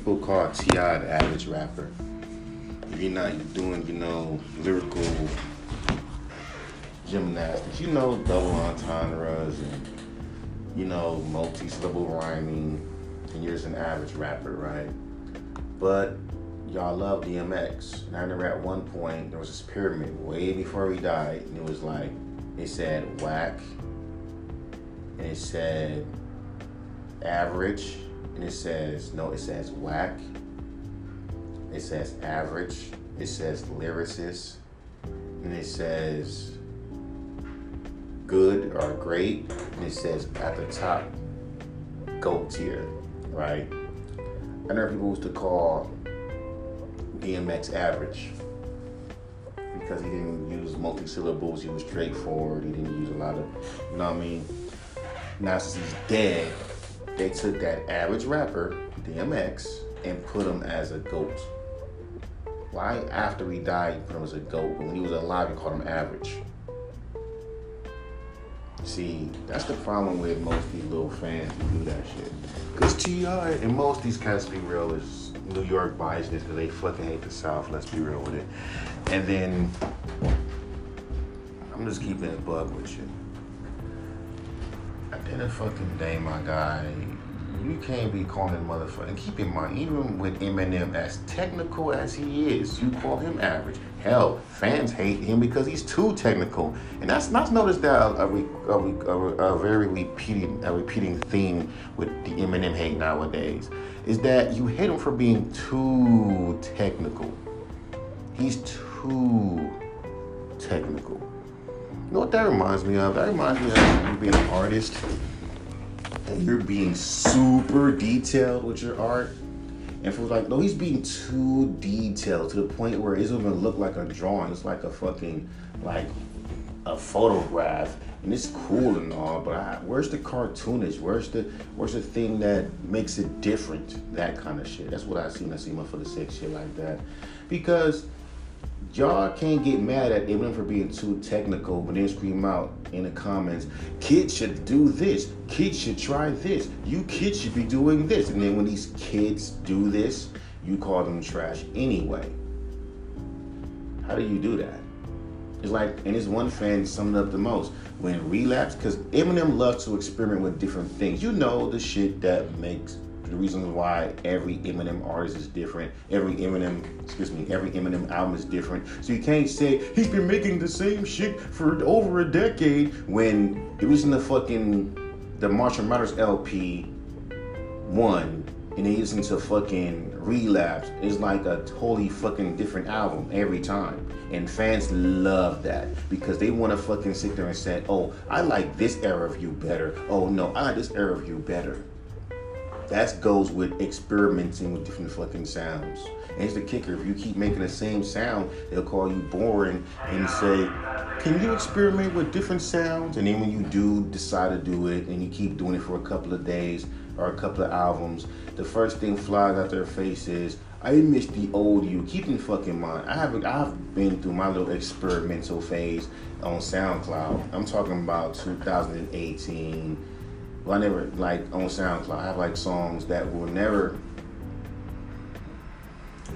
people call T.I. the average rapper. If you're not doing, you know, lyrical gymnastics, you know, double entendres and, you know, multi-syllable rhyming, and you're just an average rapper, right? But y'all love DMX. And I remember at one point there was this pyramid way before he died, and it was like it said whack, and it said average, and it says no, it says whack, it says average, it says lyricist, and it says good or great, and it says at the top goat tier, right? I know people used to call DMX average because he didn't use multi syllables. He was straightforward. He didn't use a lot of, you know what I mean. Now since he's dead, they took that average rapper DMX and put him as a goat. Why after he died you put him as a goat? But when he was alive, you called him average. See, that's the problem with most of these little fans who do that shit. Cause T.I. and most these cats, be real, is New York biasness because they fucking hate the South. Let's be real with it. And then I'm just keeping it bug with you. The end of fucking day, my guy, you can't be calling motherfucker. And keep in mind, even with Eminem, as technical as he is, you call him average. Hell, fans hate him because he's too technical, and that's not noticed that a, a, a, a, very repeating a repeating theme with the Eminem hate nowadays is that you hate him for being too technical. He's too technical. You know what that reminds me of? That reminds me of you being an artist and you're being super detailed with your art and for like, no, he's being too detailed to the point where it doesn't even look like a drawing. It's like a fucking, like, a photograph. And it's cool and all, but I, where's the cartoonish? Where's the where's the thing that makes it different? That kind of shit. That's what I see when I see my for the shit like that. Because y'all can't get mad at Eminem for being too technical, but then scream out in the comments, kids should do this, kids should try this, you kids should be doing this. And then when these kids do this, you call them trash anyway. How do you do that? It's like, and this one fan summed up the most. When relapse, because Eminem loves to experiment with different things. You know the shit that makes the reasons why every Eminem artist is different. Every Eminem, excuse me, every Eminem album is different. So you can't say he's been making the same shit for over a decade when it was in the fucking the Marshall Mathers LP one and then you listen to fucking relapse it's like a totally fucking different album every time and fans love that because they want to fucking sit there and say oh i like this era of you better oh no i like this era of you better that goes with experimenting with different fucking sounds. And it's the kicker. If you keep making the same sound, they'll call you boring and say, Can you experiment with different sounds? And then when you do decide to do it and you keep doing it for a couple of days or a couple of albums, the first thing flies out their face is, I miss the old you. Keep in fucking mind. I haven't I've been through my little experimental phase on SoundCloud. I'm talking about 2018 well, I never like on SoundCloud. I have like songs that were never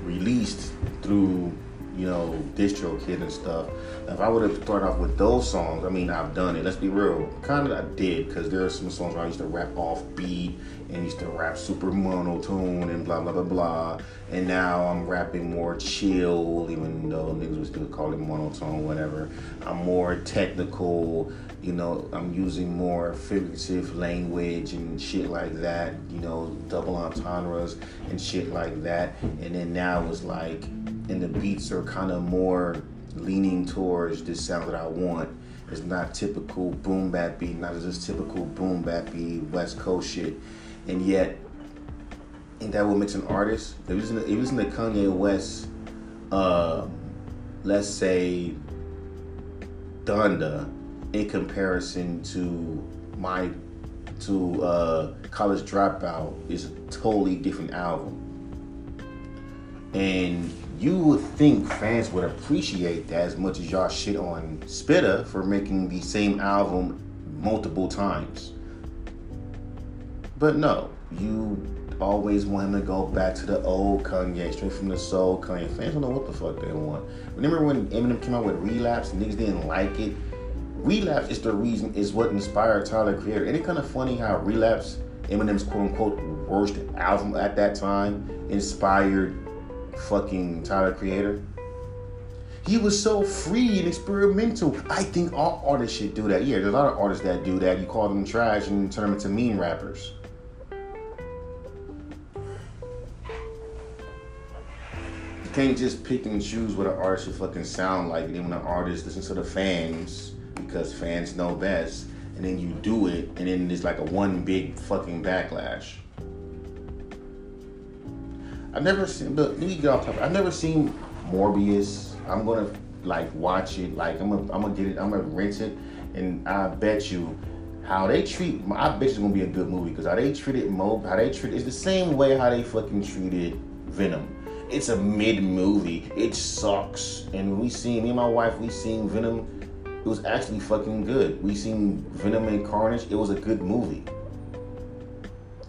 released through you know DistroKid and stuff. If I would have started off with those songs, I mean, I've done it. Let's be real. Kind of I did because there are some songs where I used to rap off beat and used to rap super monotone and blah blah blah blah. And now I'm rapping more chill, even though niggas would still call it monotone, whatever. I'm more technical you know, I'm using more figurative language and shit like that, you know, double entendres and shit like that. And then now it's like, and the beats are kind of more leaning towards this sound that I want. It's not typical boom bap beat, not just typical boom bap beat, West Coast shit. And yet, and that what makes an artist? If it was in the, it was in the Kanye West, uh, let's say, Donda, in comparison to my to uh, College Dropout is a totally different album. And you would think fans would appreciate that as much as y'all shit on Spitta for making the same album multiple times. But no, you always want him to go back to the old Kanye, straight from the soul Kanye. Fans don't know what the fuck they want. Remember when Eminem came out with Relapse, niggas didn't like it. Relapse is the reason, is what inspired Tyler Creator. Ain't it kind of funny how Relapse, Eminem's quote unquote worst album at that time, inspired fucking Tyler Creator? He was so free and experimental. I think all artists should do that. Yeah, there's a lot of artists that do that. You call them trash and turn them into meme rappers. Can't just pick and choose what an artist should fucking sound like. And then when an artist listens to the fans, because fans know best, and then you do it, and then there's like a one big fucking backlash. I've never seen, but let me get off topic. I've never seen Morbius. I'm gonna like watch it. Like I'm gonna, I'm gonna get it. I'm gonna rent it, and I bet you how they treat. I bet it's gonna be a good movie because how they treated Mo, how they treat it's the same way how they fucking treated Venom. It's a mid movie. It sucks. And we seen me and my wife. We seen Venom. It was actually fucking good. We seen Venom and Carnage. It was a good movie.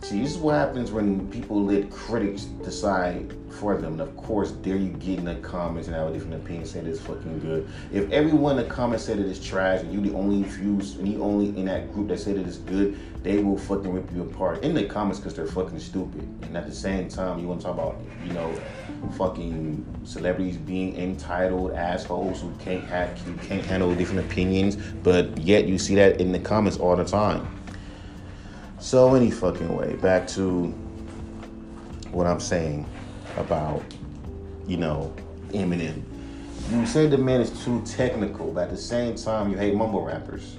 See, this is what happens when people let critics decide for them. And of course, there you get in the comments and have a different opinion, say it's fucking good. If everyone in the comments said it is trash, and you the only views, and you only in that group that said it is good, they will fucking rip you apart in the comments because they're fucking stupid. And at the same time, you want to talk about, you know, fucking celebrities being entitled assholes who can't have, who can't handle different opinions, but yet you see that in the comments all the time. So any fucking way, back to what I'm saying about, you know, Eminem. You say the man is too technical, but at the same time you hate mumble rappers.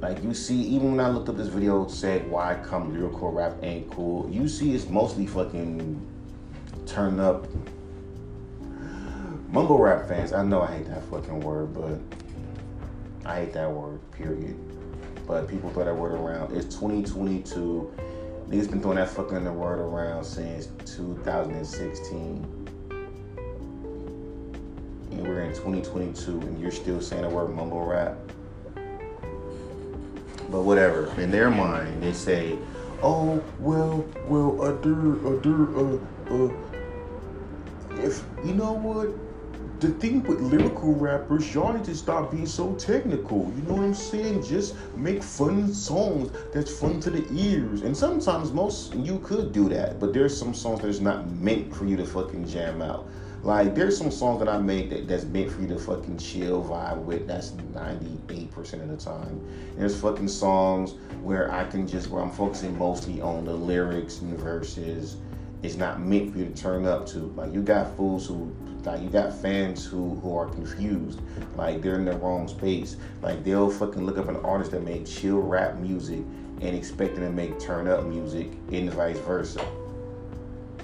Like you see, even when I looked up this video, said why come lyrical rap ain't cool. You see, it's mostly fucking turn up mumble rap fans. I know I hate that fucking word, but I hate that word. Period but people throw that word around. It's 2022. Niggas been throwing that fucking word around since 2016. And we're in 2022 and you're still saying the word mumble rap. But whatever. In their mind, they say, oh, well, well, uh, uh, uh, uh, if, you know what? The thing with lyrical rappers, y'all need to stop being so technical. You know what I'm saying? Just make fun songs that's fun to the ears. And sometimes most you could do that, but there's some songs that's not meant for you to fucking jam out. Like there's some songs that I make that, that's meant for you to fucking chill vibe with. That's 98% of the time. There's fucking songs where I can just where I'm focusing mostly on the lyrics and verses. It's not meant for you to turn up to. Like you got fools who like you got fans who who are confused, like they're in the wrong space. Like they'll fucking look up an artist that made chill rap music and expecting to make turn up music, and vice versa.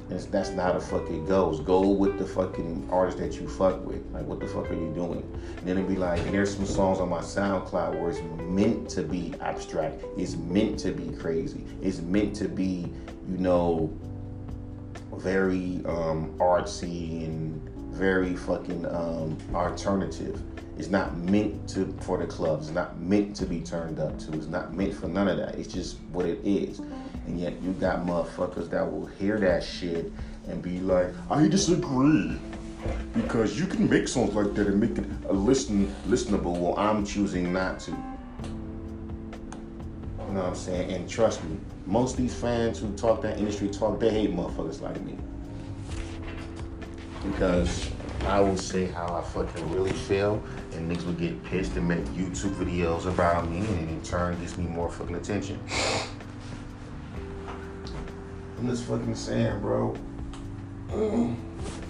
That's, that's not a fuck it goes. Go with the fucking artist that you fuck with. Like, what the fuck are you doing? And then it'd be like, and there's some songs on my SoundCloud where it's meant to be abstract. It's meant to be crazy. It's meant to be, you know, very um, artsy and very fucking um, alternative. It's not meant to for the clubs. It's not meant to be turned up to. It's not meant for none of that. It's just what it is. And yet you got motherfuckers that will hear that shit and be like, I disagree. Because you can make songs like that and make it a listen listenable. Well, I'm choosing not to. You know what I'm saying? And trust me, most of these fans who talk that industry talk, they hate motherfuckers like me because I will say how I fucking really feel, and niggas will get pissed and make YouTube videos about me, and in turn gets me more fucking attention. I'm just fucking saying, bro.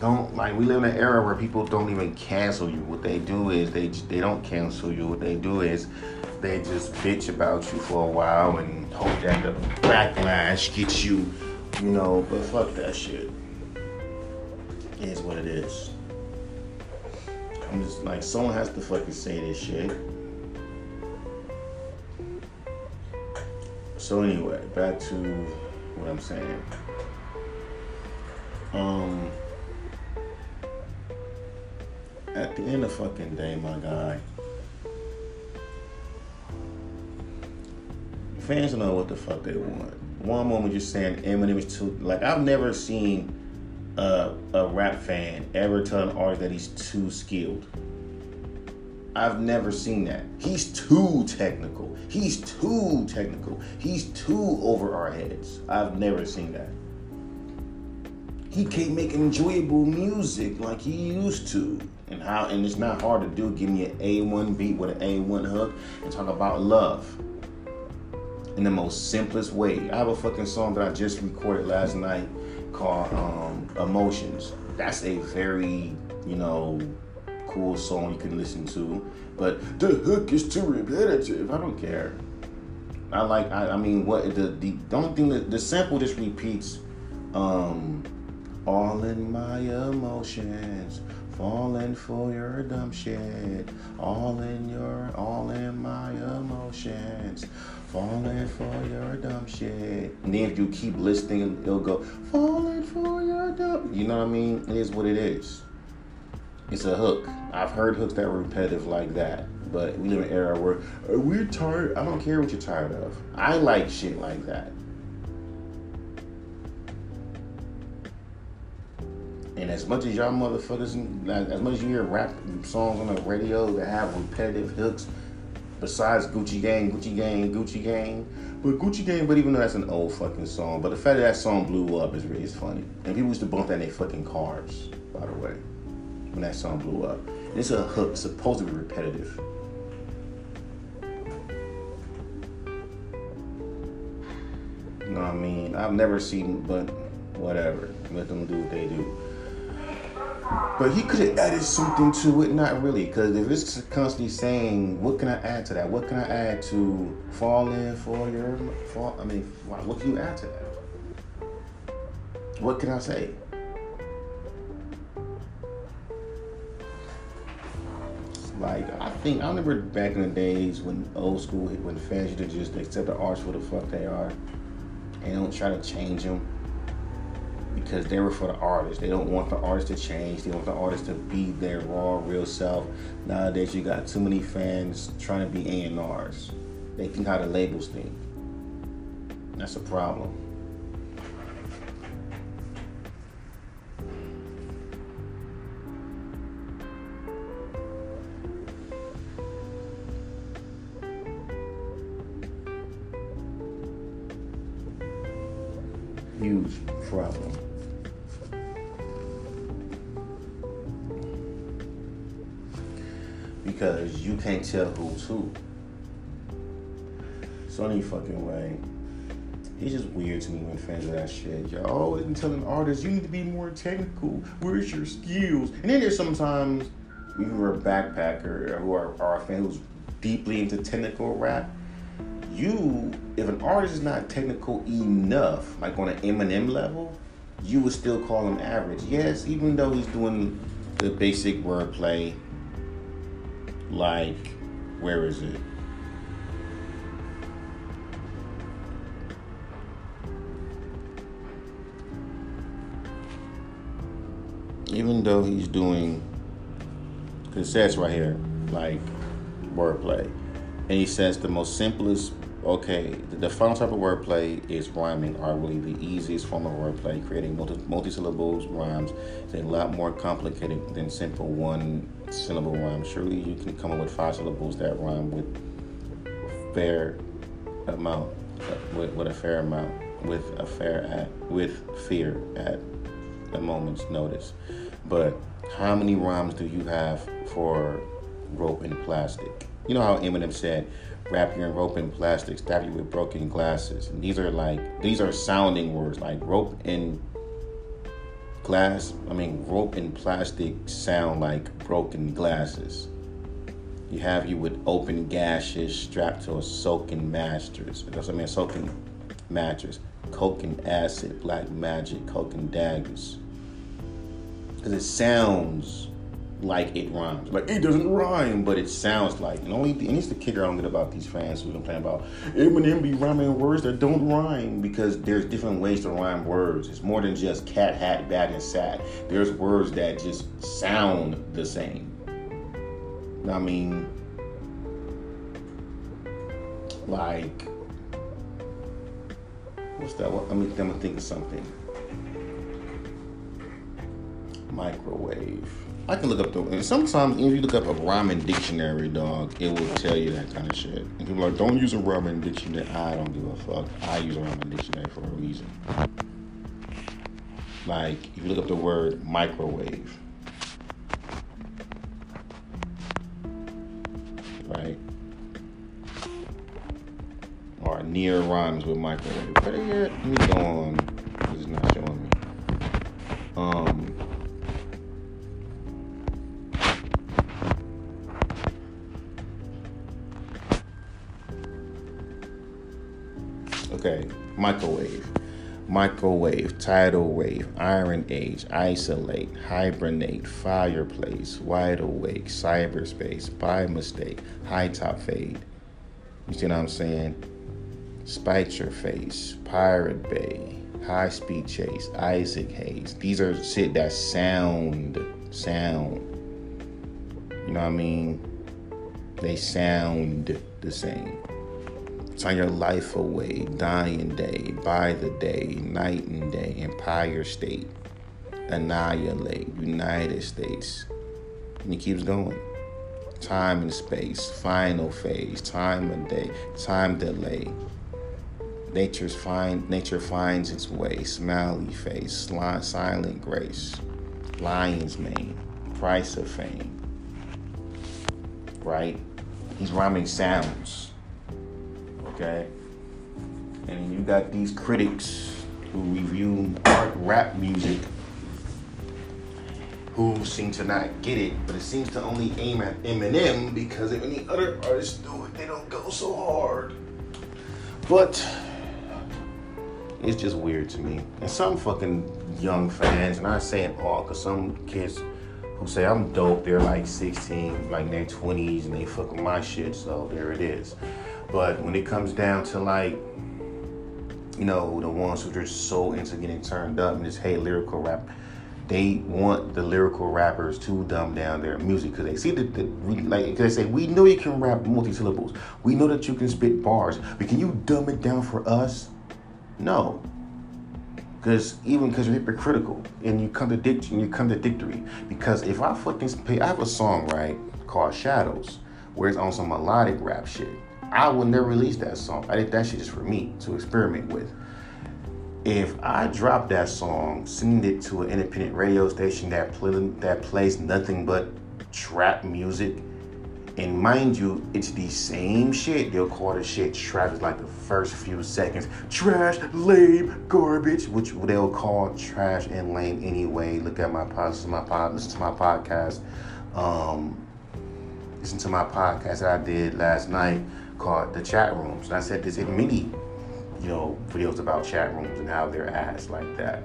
Don't like we live in an era where people don't even cancel you. What they do is they they don't cancel you. What they do is they just bitch about you for a while and hope that the backlash gets you, you know. But fuck that shit is what it is. I'm just like, someone has to fucking say this shit. So anyway, back to what I'm saying. Um, at the end of fucking day, my guy. Fans don't know what the fuck they want. One moment you're saying Eminem is too like I've never seen a, a rap fan ever tell an artist that he's too skilled. I've never seen that. He's too technical. He's too technical. He's too over our heads. I've never seen that. He can't make enjoyable music like he used to. And how and it's not hard to do. Give me an A1 beat with an A1 hook and talk about love in the most simplest way. I have a fucking song that I just recorded last night called um, Emotions. That's a very, you know, cool song you can listen to, but the hook is too repetitive. I don't care. I like. I, I mean, what the, the the only thing that the sample just repeats, um, all in my emotions, falling for your dumb shit, all in your, all in my emotions, falling for your dumb shit. And then if you keep listening, it'll go falling for your dumb. You know what I mean? It is what it is. It's a hook. I've heard hooks that were repetitive like that. But we live in an era where we're tired. I don't care what you're tired of. I like shit like that. And as much as y'all motherfuckers, as much as you hear rap songs on the radio that have repetitive hooks, besides Gucci Gang, Gucci Gang, Gucci Gang, but Gucci Gang, but even though that's an old fucking song, but the fact that that song blew up is really funny. And people used to bump that in their fucking cars, by the way when that song blew up. And it's a hook, supposed to be repetitive. You know what I mean? I've never seen, but whatever. Let them do what they do. But he could have added something to it, not really, because if it's constantly saying, "What can I add to that? What can I add to fall in for your fall?" I mean, what can you add to that? What can I say? Like I think I remember back in the days when old school when fans used to just accept the artists for the fuck they are, and don't try to change them because they were for the artist. They don't want the artist to change. They want the artist to be their raw, real self. Nowadays, you got too many fans trying to be A and R's. They think how the labels think. That's a problem. huge problem. You can't tell who's who. So any fucking way. It's just weird to me when fans of that shit. Y'all always been telling artists you need to be more technical. Where's your skills? And then there's sometimes you are a backpacker who are, are a fan who's deeply into technical rap you, if an artist is not technical enough, like on an Eminem level, you would still call him average. Yes, even though he's doing the basic wordplay, like, where is it? Even though he's doing, because it right here, like, wordplay. And he says the most simplest okay, the final type of wordplay is rhyming, arguably the easiest form of wordplay. Creating multi- multi-syllables rhymes is a lot more complicated than simple one-syllable rhyme. Surely you can come up with five syllables that rhyme with fair amount, with, with a fair amount, with a fair at, with fear at a moment's notice. But how many rhymes do you have for rope and plastic? You know how Eminem said, wrap you in rope and plastic, stab you with broken glasses. And these are like these are sounding words like rope and glass. I mean, rope and plastic sound like broken glasses. You have you with open gashes strapped to a soaking mattress. That's I mean, a soaking mattress. Coke and acid, black magic, coke and daggers. Because it sounds like it rhymes. Like it doesn't rhyme, but it sounds like. And only and it's the kicker I don't get about these fans who complain about Eminem be rhyming words that don't rhyme because there's different ways to rhyme words. It's more than just cat, hat, bad, and sad. There's words that just sound the same. I mean, like what's that? I mean, I'm gonna think of something. Microwave. I can look up the. And sometimes if you look up a rhyming dictionary, dog, it will tell you that kind of shit. And people are like, don't use a rhyming dictionary. I don't give a fuck. I use a rhyming dictionary for a reason. Like if you look up the word microwave, right? Or near rhymes with microwave. Better yet, let me go on. It's not showing me. Um. Okay, microwave. Microwave, tidal wave, iron age, isolate, hibernate, fireplace, wide awake, cyberspace, by mistake, high top fade. You see what I'm saying? Spite your face, pirate bay, high speed chase, Isaac Hayes. These are shit that sound, sound. You know what I mean? They sound the same. Turn your life away, dying day, by the day, night and day, empire state, annihilate, United States. And it keeps going. Time and space, final phase, time and day, time delay. Nature's find nature finds its way, smiley face, silent grace, lion's mane, price of fame. Right? He's rhyming sounds okay? And you got these critics who review art rap music who seem to not get it, but it seems to only aim at Eminem because if any other artists do it, they don't go so hard. But it's just weird to me. And some fucking young fans, and I say it all, because some kids who say I'm dope, they're like 16, like in their 20s, and they fuck with my shit, so there it is. But when it comes down to like, you know, the ones who are just so into getting turned up and just hate lyrical rap, they want the lyrical rappers to dumb down their music because they see that the, like they say we know you can rap multi-syllables. We know that you can spit bars but can you dumb it down for us? No. Because even because you're hypocritical and you contradict and you contradictory because if i fucking pay i have a song right called shadows where it's on some melodic rap shit I would never release that song. I did that shit just for me to experiment with. If I drop that song, send it to an independent radio station that play, that plays nothing but trap music, and mind you, it's the same shit. They'll call the shit trap is like the first few seconds. Trash, lame, garbage, which they'll call trash and lame anyway. Look at my podcast, my pod, listen to my podcast. Um, listen to my podcast that I did last night called the chat rooms. And I said this in many, you know, videos about chat rooms and how they're asked like that.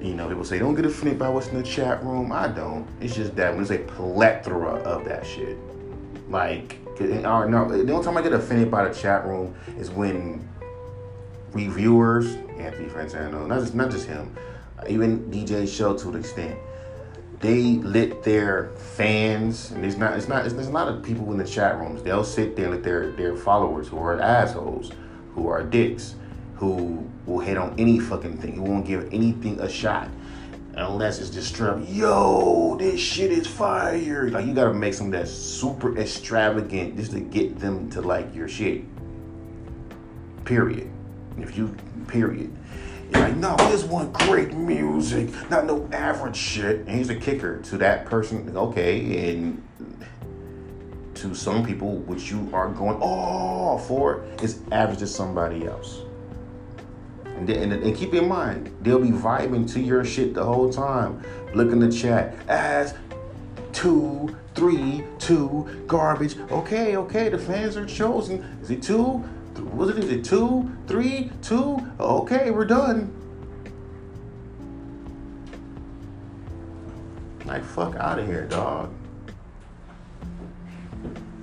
You know, people say don't get offended by what's in the chat room. I don't. It's just that when there's a plethora of that shit, like, or uh, no, the only time I get offended by the chat room is when reviewers, Anthony Fantano, not just not just him, even DJ Show to an extent, they let their fans and it's not it's not it's, there's a lot of people in the chat rooms. They'll sit there with their their followers who are assholes who are dicks who will hate on any fucking thing. Who won't give anything a shot unless it's just straight yo this shit is fire. Like you gotta make something that's super extravagant just to get them to like your shit. Period. If you period like, no, this one great music, not no average shit. And he's a kicker to that person. Okay, and to some people, which you are going oh for, is average to somebody else. And, and, and keep in mind, they'll be vibing to your shit the whole time. Look in the chat as two, three, two, garbage. Okay, okay, the fans are chosen. Is it two? Was it, two, three, two? Okay, we're done. Like, fuck out of here, dog.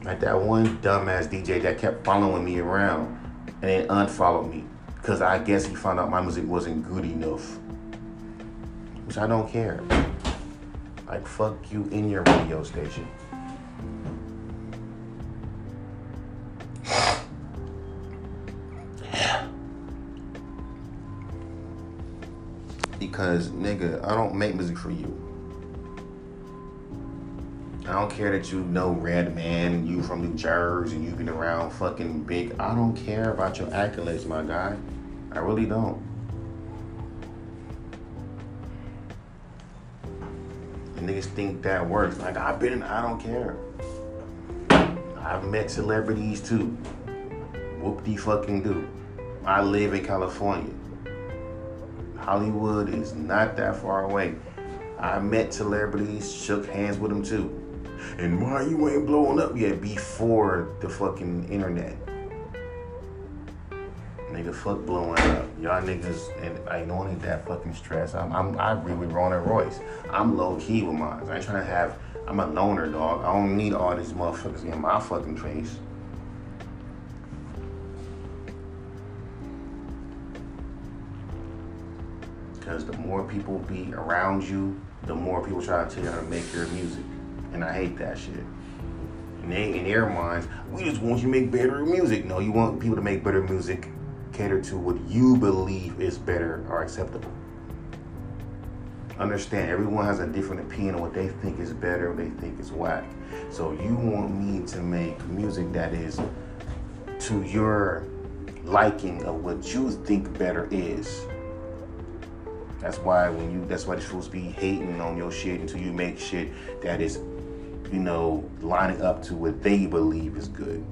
Like that one dumbass DJ that kept following me around and then unfollowed me because I guess he found out my music wasn't good enough. Which I don't care. Like, fuck you in your radio station. Because nigga, I don't make music for you. I don't care that you know Redman, you from New Jersey, and you've been around fucking big. I don't care about your accolades, my guy. I really don't. And niggas think that works. Like I've been, I don't care. I've met celebrities too. Whoop de fucking do. I live in California. Hollywood is not that far away. I met celebrities, shook hands with them too. And why you ain't blowing up yet before the fucking internet? Nigga, fuck blowing up. Y'all niggas, and I don't need that fucking stress. I'm, I'm, I agree with Ronan Royce. I'm low key with mine. I ain't trying to have, I'm a loner dog. I don't need all these motherfuckers in my fucking face. Because the more people be around you, the more people try to tell you how to make your music. And I hate that shit. And they, in their minds, we just want you to make better music. No, you want people to make better music, cater to what you believe is better or acceptable. Understand, everyone has a different opinion on what they think is better, what they think is whack. So you want me to make music that is to your liking of what you think better is. That's why when you that's why the fools be hating on your shit until you make shit that is, you know, lining up to what they believe is good.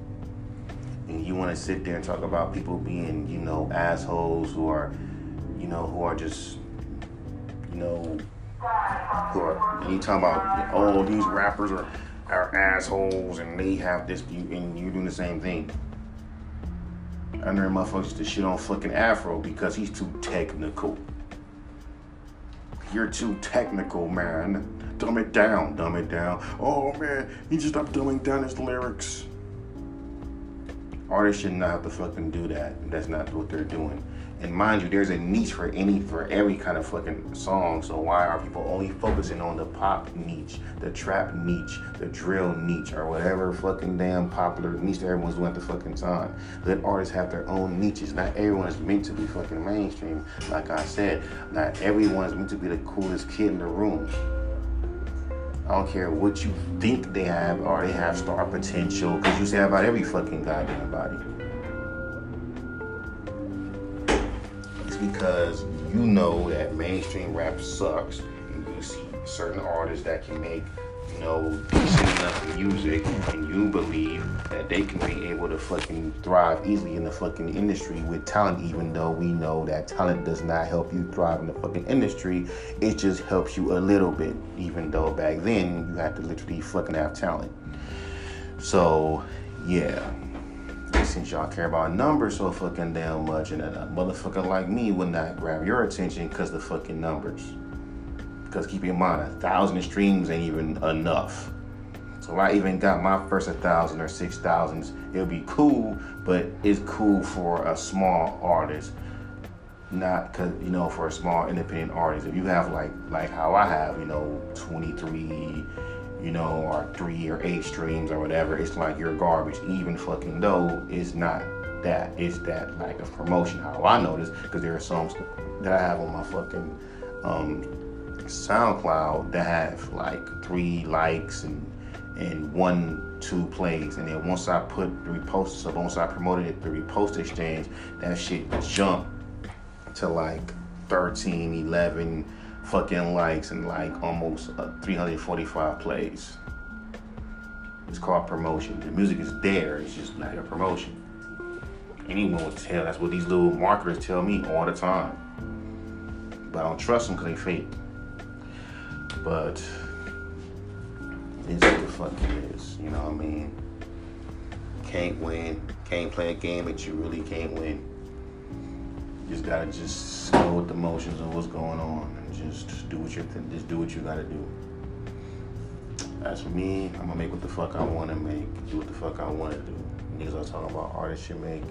And you want to sit there and talk about people being, you know, assholes who are, you know, who are just, you know, who are. And you talking about, oh, these rappers are are assholes and they have this, and you're doing the same thing. I know motherfuckers to shit on fucking Afro because he's too technical. You're too technical, man. Dumb it down, dumb it down. Oh man, he just stopped dumbing down his lyrics. Artists should not have to fucking do that. That's not what they're doing. And mind you, there's a niche for any for every kind of fucking song. So why are people only focusing on the pop niche, the trap niche, the drill niche, or whatever fucking damn popular niche that everyone's doing at the fucking time? Let artists have their own niches. Not everyone is meant to be fucking mainstream. Like I said, not everyone is meant to be the coolest kid in the room. I don't care what you think they have or they have star potential, because you say about every fucking goddamn body. Because you know that mainstream rap sucks. And you see certain artists that can make you know decent enough music and you believe that they can be able to fucking thrive easily in the fucking industry with talent even though we know that talent does not help you thrive in the fucking industry. It just helps you a little bit even though back then you had to literally fucking have talent. So yeah since y'all care about numbers so fucking damn much, and a motherfucker like me would not grab your attention because the fucking numbers. Because keep in mind, a thousand streams ain't even enough. So I even got my first a thousand or six thousands, it'll be cool, but it's cool for a small artist. Not cause you know, for a small independent artist. If you have like like how I have, you know, 23 you know, or three or eight streams or whatever, it's like you're garbage, even fucking though it's not that. It's that like a promotion. How I know this, because there are songs that I have on my fucking um, SoundCloud that have like three likes and and one, two plays. And then once I put the repost up, once I promoted it, the repost exchange, that shit jumped to like 13, 11, fucking likes and like almost uh, 345 plays. It's called promotion. The music is there, it's just not a promotion. Anyone would tell. That's what these little marketers tell me all the time. But I don't trust them because they fake. But it's what the fuck it is. You know what I mean? Can't win. Can't play a game that you really can't win. Just gotta just go with the motions of what's going on and just do what you just do what you gotta do. As for me, I'm gonna make what the fuck I wanna make, do what the fuck I wanna do. Niggas are talking about artists should make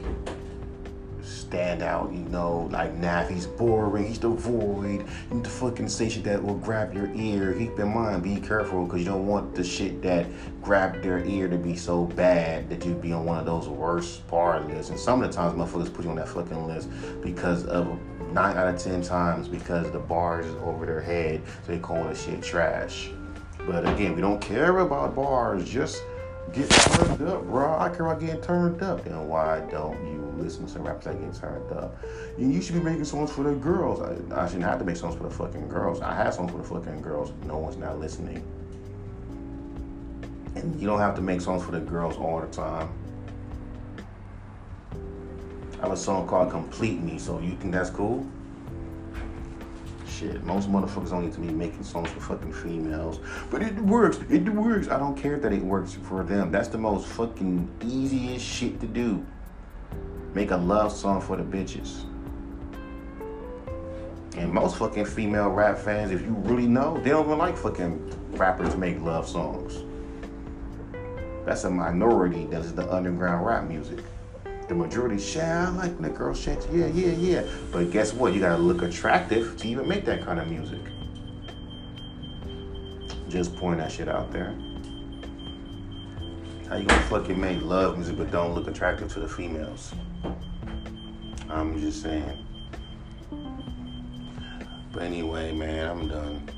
stand out, you know, like Nav, he's boring, he's the void. You need to fucking say shit that will grab your ear. Keep in mind, be careful, because you don't want the shit that grabbed their ear to be so bad that you be on one of those worst bar lists. And some of the times motherfuckers put you on that fucking list because of nine out of ten times because the bars is over their head, so they call the shit trash. But again, we don't care about bars, just get turned up, bro. I care about getting turned up. And why don't you listen to rappers that get turned up? And you should be making songs for the girls. I, I shouldn't have to make songs for the fucking girls. I have songs for the fucking girls. No one's not listening. And you don't have to make songs for the girls all the time. I have a song called Complete Me, so you think that's cool? Shit, most motherfuckers don't need to be making songs for fucking females. But it works. It works. I don't care that it works for them. That's the most fucking easiest shit to do. Make a love song for the bitches. And most fucking female rap fans, if you really know, they don't even like fucking rappers make love songs. That's a minority that is the underground rap music. The majority, I like the girl shit, Yeah, yeah, yeah. But guess what? You gotta look attractive to even make that kind of music. Just point that shit out there. How you gonna fucking make love music but don't look attractive to the females? I'm just saying. But anyway, man, I'm done.